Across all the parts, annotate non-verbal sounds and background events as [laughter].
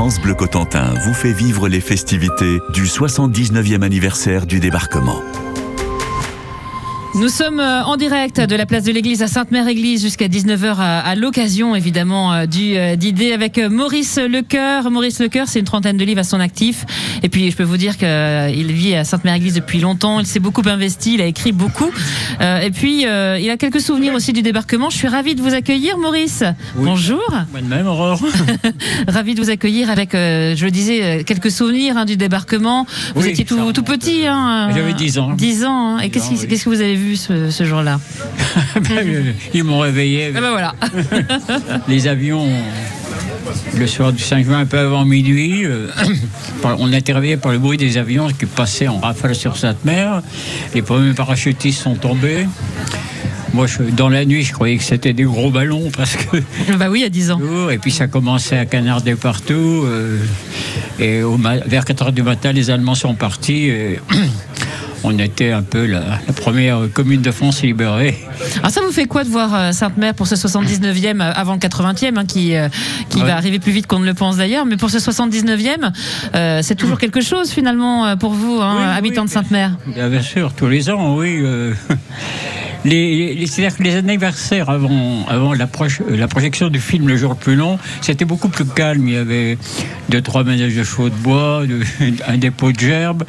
France Bleu Cotentin vous fait vivre les festivités du 79e anniversaire du débarquement. Nous sommes euh, en direct de la place de l'église à Sainte-Mère-Église jusqu'à 19h à, l'occasion évidemment euh, du euh, d'idée avec Maurice Lecoeur. Maurice Lecoeur, c'est une trentaine de livres à son actif. Et puis je peux vous dire qu'il vit à Sainte-Mère-Église depuis longtemps. Il s'est beaucoup investi, il a écrit beaucoup. et puis il a quelques souvenirs aussi du débarquement. Je suis ravie de vous accueillir, Maurice. Bonjour. Moi de même, Aurore. [laughs] [laughs] ravi de vous accueillir avec, je le disais, quelques souvenirs hein, du débarquement. Vous étiez tout, tout petit. Hein, J'avais 10 ans. 10 ans. Hein. Et qu'est-ce que vous avez vu ce, jour-là [laughs] ben, Ils m'ont réveillé. Eh ben voilà. [laughs] les avions, le soir du 5 juin, un peu avant minuit, euh, [coughs] on a été réveillé par le bruit des avions qui passaient en rafale sur Sainte-Mère. Les premiers parachutistes sont tombés. Moi, dans la nuit, je croyais que c'était des gros ballons parce que. [laughs] Bah oui, il y a 10 ans. Et puis ça commençait à canarder partout. Euh, et vers 4 h du matin, les Allemands sont partis. On était un peu la, première commune de France libérée. Alors ah, ça vous fait quoi de voir euh, Sainte-Mère pour ce 79e euh, avant le 80e, hein, qui, euh, va arriver plus vite qu'on ne le pense d'ailleurs, mais pour ce 79e, c'est toujours quelque chose finalement pour vous, hein, habitants de Sainte-Mère? Bien sûr, tous les ans, oui. [laughs] les, c'est-à-dire que les anniversaires avant, avant la, projection du film Le jour le plus long, c'était beaucoup plus calme. Il y avait deux, trois ménages de chevaux de bois, [laughs] un dépôt de gerbes.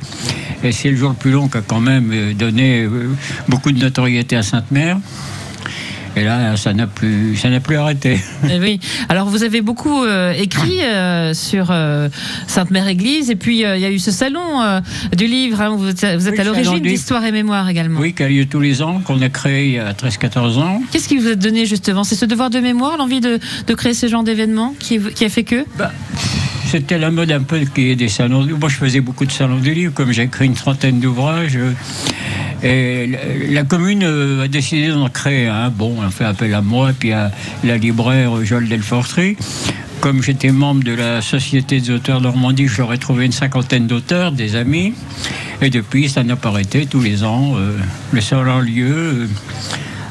Et c'est le jour le plus long qui a quand même euh, donné euh, beaucoup de notoriété à Sainte-Mère. Et là, ça n'a plus, ça n'a plus arrêté. Eh oui. Alors, vous avez beaucoup euh, écrit sur Sainte-Mère-Église, et puis il y a eu ce salon du livre. Hein, où vous êtes, à l'origine d'Histoire et Mémoire également. Oui, qui a lieu tous les ans, qu'on a créé il y a 13-14 ans. Qu'est-ce qui vous a donné justement? C'est ce devoir de mémoire, l'envie de, de, créer ce genre d'événement qui, qui, a fait que? Bah, c'était la mode un peu qui est des salons. Moi, je faisais beaucoup de salons du livre, comme j'ai écrit une trentaine d'ouvrages. Et la commune euh, a décidé d'en créer un. Bon, on fait appel à moi, puis à la libraire Joël Delfortry. Comme j'étais membre de la Société des auteurs Normandie, j'aurais trouvé une cinquantaine d'auteurs, des amis. Et depuis, ça n'a pas arrêté tous les ans. Euh, le a lieu. Euh,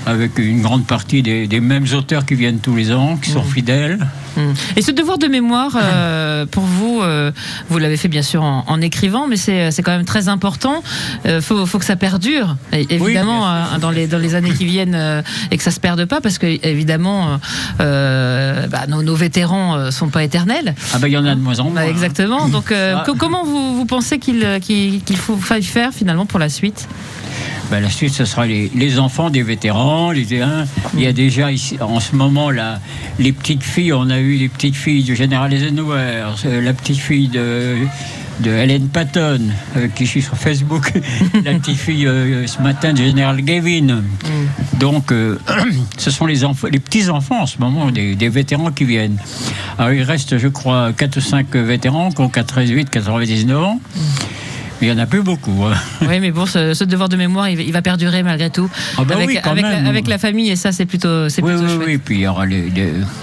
avec une grande partie des, mêmes auteurs qui viennent tous les ans, qui sont mmh. fidèles. Mmh. Et ce devoir de mémoire, euh, [laughs] pour vous, euh, vous l'avez fait bien sûr en, écrivant, mais c'est quand même très important. Il euh, faut, faut, que ça perdure, évidemment, dans, les, dans les années qui viennent, et que ça se perde pas, parce que évidemment, bah, nos, vétérans ne sont pas éternels. Ah bah il y en a de moins en moins. Bah, exactement. Donc ah. comment vous, vous pensez qu'il qu'il faut faire finalement pour la suite? Ben, la suite, ce sera les, enfants des vétérans. Les, il y a déjà ici, en ce moment là, les petites filles. On a eu les petites filles du général Eisenhower, euh, la petite fille de de Helen Patton, euh, qui suis sur Facebook, [laughs] la petite fille euh, ce matin du général Gavin. Mm. Donc, [clears throat] ce sont les, les petits-enfants en ce moment, des, vétérans qui viennent. Alors, il reste, je crois, 4 ou 5 vétérans qui ont 88, 99 ans. Mm. Il n'y en a plus beaucoup. Hein. [laughs] Oui, mais bon, ce, devoir de mémoire, il, va perdurer malgré tout. Ah bah avec, avec, la, avec, la, famille, et ça, c'est plutôt, c'est oui, plutôt oui, Oui, puis il y aura les,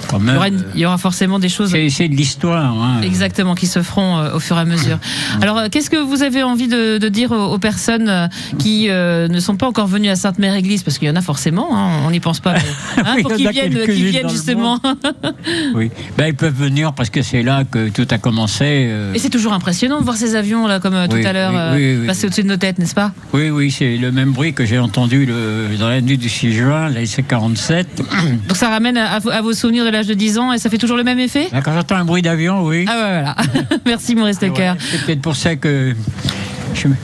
quand même. Il y, aura, forcément des choses. C'est de l'histoire. Hein. Exactement, qui se feront euh, au fur et à mesure. Alors, euh, qu'est-ce que vous avez envie de, dire aux, personnes euh, qui ne sont pas encore venues à Sainte-Mère-Église? Parce qu'il y en a forcément, hein, on n'y pense pas. [laughs] Hein, pour qu'ils viennent, viennent justement. [laughs] oui, ben, ils peuvent venir parce que c'est là que tout a commencé. Et c'est toujours impressionnant de voir ces avions, là, comme tout à l'heure. Euh, passer au-dessus de nos têtes, n'est-ce pas? Oui, oui, c'est le même bruit que j'ai entendu le, dans la nuit du 6 juin, la IC-47. Donc ça ramène à, vos souvenirs de l'âge de 10 ans et ça fait toujours le même effet? Ben, Quand j'entends un bruit d'avion, oui. Ah ouais, voilà. [laughs] Merci Maurice Lecoeur. c'est peut-être pour ça que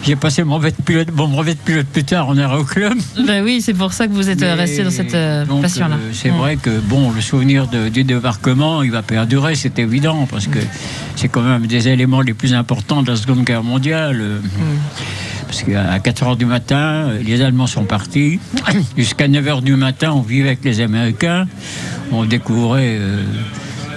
j'ai passé mon brevet, de pilote, mon brevet de pilote plus tard en aéroclub. Ben oui, c'est pour ça que vous êtes euh, resté dans cette euh, passion-là. c'est vrai que bon, le souvenir du débarquement, il va perdurer, c'est évident, parce que c'est quand même des éléments les plus importants de la Seconde Guerre mondiale. Parce qu'à 4 h du matin, les Allemands sont partis. [clears throat] Jusqu'à 9 h du matin, on vivait avec les Américains. On découvrait. Euh,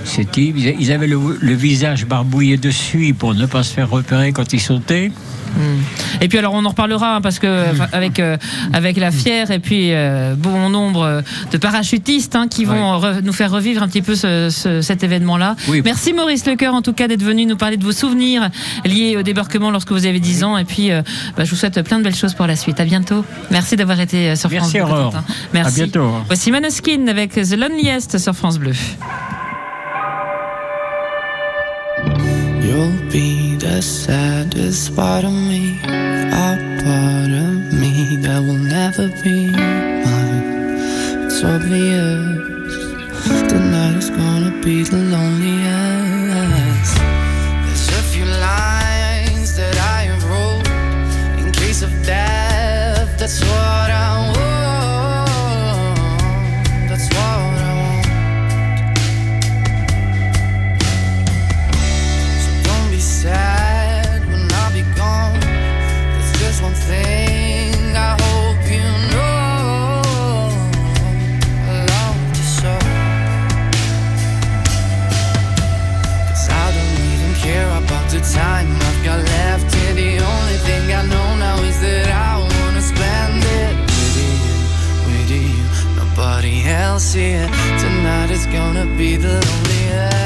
ces types. Ils avaient le, le, visage barbouillé de suie pour ne pas se faire repérer quand ils sautaient. Hmm. Et puis alors on en reparlera hein, parce que [laughs] avec euh, avec la fière et puis euh, bon nombre de parachutistes hein, qui vont nous faire revivre un petit peu cet événement-là. Merci Maurice Lecoeur en tout cas d'être venu nous parler de vos souvenirs liés au débarquement lorsque vous avez 10 ans et puis euh, bah, je vous souhaite plein de belles choses pour la suite. À bientôt. Merci d'avoir été sur France Bleu. Merci. À bientôt. Voici Manoskin avec The Loneliest sur France Bleu. You'll be the saddest part of me, a part of me that will never be mine. It's obvious tonight is gonna be the loneliest. Nobody else here. Tonight is gonna be the loneliest.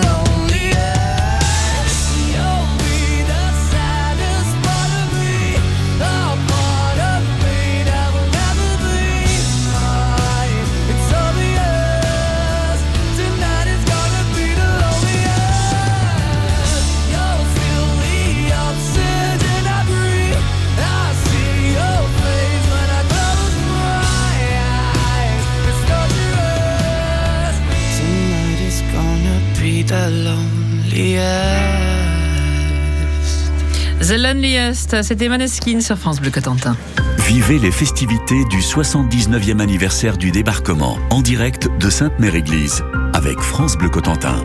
the loneliest. The Loneliest, c'était Maneskin sur France Bleu Cotentin. Vivez les festivités du 79e anniversaire du débarquement en direct de Sainte-Mère-Église avec France Bleu Cotentin.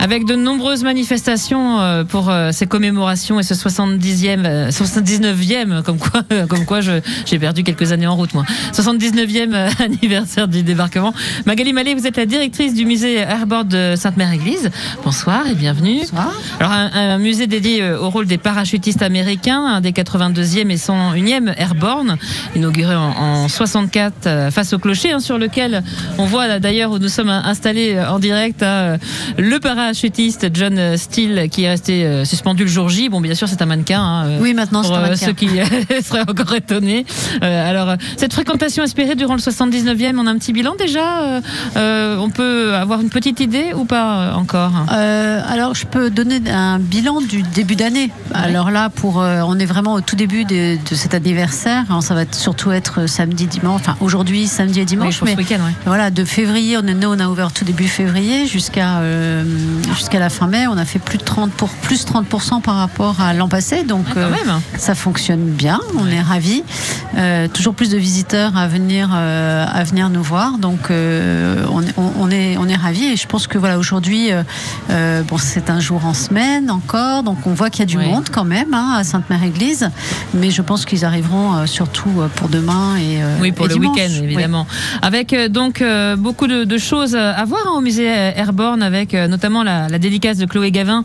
Avec de nombreuses manifestations euh, pour euh, ces commémorations et ce 70e, euh, 79e, comme quoi, comme quoi j'ai perdu quelques années en route, moi. 79e euh, [laughs] anniversaire du débarquement. Magali Mallet, vous êtes la directrice du musée Airborne de Sainte-Mère-Église. Bonsoir et bienvenue. Bonsoir. Alors, un, un musée dédié euh, au rôle des parachutistes américains, un des 82e et 101e Airborne, inauguré en, en 64 euh, face au clocher, hein, sur lequel on voit d'ailleurs où nous sommes installés euh, en direct hein, euh, le parachutiste John Steele qui est resté euh, suspendu le jour J. Bon, bien sûr, c'est un mannequin. hein, euh, Oui, maintenant, c'est un euh, mannequin. ceux qui [laughs] seraient encore étonnés. Alors, cette fréquentation espérée durant le 79e, on a un petit bilan déjà On peut avoir une petite idée ou pas encore? Alors, je peux donner un bilan du début d'année. Alors là, pour, euh, on est vraiment au tout début de, de cet anniversaire. Alors, ça va surtout être samedi, dimanche. Enfin, aujourd'hui, samedi et Oui, dimanche. ce mais week-end, ouais. voilà, de février, on est on a ouvert tout début février jusqu'à euh, jusqu'à la fin mai, on a fait plus de 30 pour plus 30% par rapport à l'an passé. Donc Ah, quand euh, même. ça fonctionne bien, on est ravis. Euh, toujours plus de visiteurs à venir, euh, à venir nous voir, donc on, est- on- est, on est ravis. Et je pense que voilà, aujourd'hui, bon, c'est un jour en semaine encore, donc on voit qu'il y a du monde quand même hein, à Sainte-Mère-Église, mais je pense qu'ils arriveront surtout pour demain et Oui, pour et le week-end, Oui. évidemment. Avec donc beaucoup de, de choses à voir hein, au musée Airborne, avec notamment la, dédicace de Chloé Gavin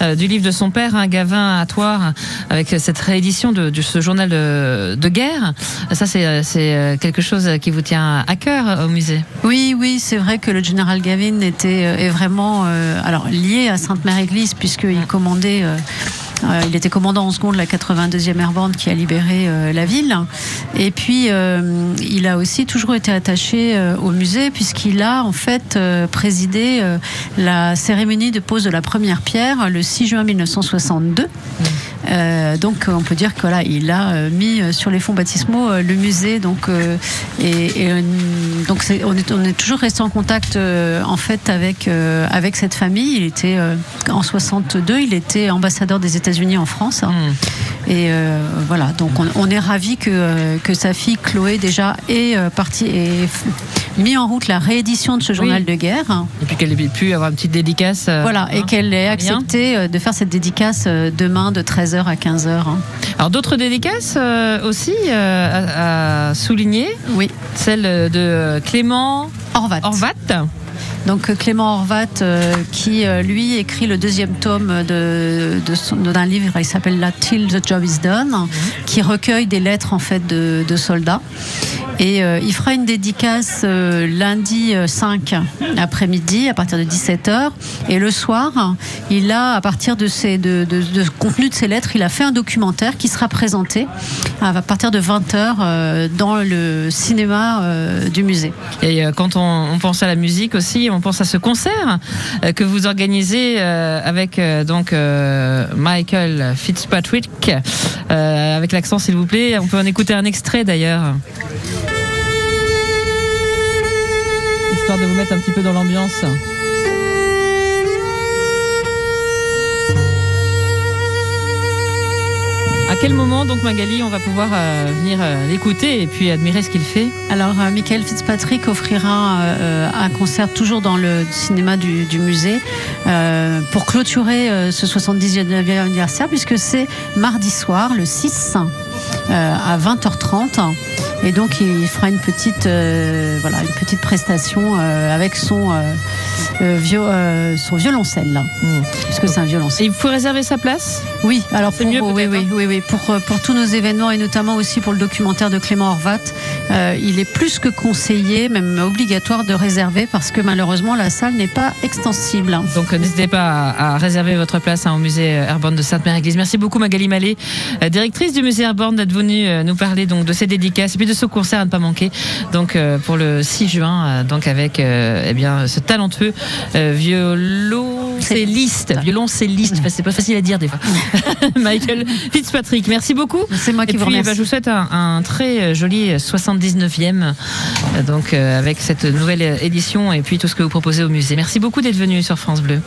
euh, du livre de son père, hein, Gavin à Toire, avec cette réédition de, ce journal de, guerre. Ça, c'est euh, euh, quelque chose qui vous tient à cœur au musée. Oui, oui, c'est vrai que le général Gavin était est vraiment lié à Sainte-Mère-Église puisqu'il commandait. Euh, il était commandant en seconde de la 82e Airborne qui a libéré euh, la ville. Et puis, euh, il a aussi toujours été attaché au musée puisqu'il a en fait présidé la cérémonie de pose de la première pierre le 6 juin 1962. Euh, donc on peut dire que voilà, il a euh, mis euh, sur les fonds baptismaux euh, le musée. Donc euh, et, et, euh, donc on est on est toujours resté en contact euh, en fait avec euh, avec cette famille. Il était euh, en 62, il était ambassadeur des États-Unis en France. hein. Hmm. Et euh, voilà, donc on, on est ravi que euh, que sa fille Chloé déjà est euh, partie et mis en route la réédition de ce journal de guerre. Et puis qu'elle ait pu avoir une petite dédicace. euh, Voilà, et hein. qu'elle ait accepté euh, de faire cette dédicace euh, demain de 13h à 15h. hein. Alors d'autres dédicaces aussi à, à souligner, Oui, celle de Clément Horvat. Horvat. Donc euh, Clément Horvat, euh, qui euh, lui écrit le deuxième tome de, d'un livre, il s'appelle La Till the Job is Done, qui recueille des lettres en fait de, soldats. Et il fera une dédicace lundi euh, 5 après-midi à partir de 17h. Et le soir, il a, à partir de, de contenu de ces lettres, il a fait un documentaire qui sera présenté à partir de 20h dans le cinéma du musée. Et quand on pense à la musique aussi, on pense à ce concert euh, que vous organisez euh, avec euh, donc Michael Fitzpatrick. Avec l'accent, s'il vous plaît. On peut en écouter un extrait d'ailleurs. Histoire de vous mettre un petit peu dans l'ambiance. Quel moment donc Magali on va pouvoir euh, venir euh, l'écouter et puis admirer ce qu'il fait? Alors, euh, Michael Fitzpatrick offrira un concert toujours dans le cinéma du, du musée pour clôturer ce 79e anniversaire, puisque c'est mardi soir, le 6, euh, à 20h30. Et donc, il fera une petite, euh, voilà, une petite prestation euh, avec son, euh, euh, vio- euh, son violoncelle, là, puisque c'est un violoncelle. Et il faut réserver sa place? Oui, alors C'est pour, mieux oui, peut-être, oui, oui, oui, pour, pour tous nos événements et notamment aussi pour le documentaire de Clément Horvat, euh, il est plus que conseillé, même obligatoire de réserver parce que malheureusement la salle n'est pas extensible. Donc n'hésitez pas à, à réserver votre place hein, au musée Airborne de Sainte-Mère-Église. Merci beaucoup Magali Mallet, directrice du musée Airborne, d'être venue nous parler donc de ces dédicaces et puis de ce concert à ne pas manquer. Donc euh, pour le 6 juin, euh, donc avec euh, eh bien ce talentueux violoncelliste, violoncelliste. Enfin, c'est pas facile à dire des fois. [laughs] Michael Fitzpatrick. Merci beaucoup. C'est moi Et qui vous puis, remercie. bah, je vous souhaite un, un très joli 79e, euh, donc avec cette nouvelle édition et puis tout ce que vous proposez au musée. Merci beaucoup d'être venu sur France Bleu.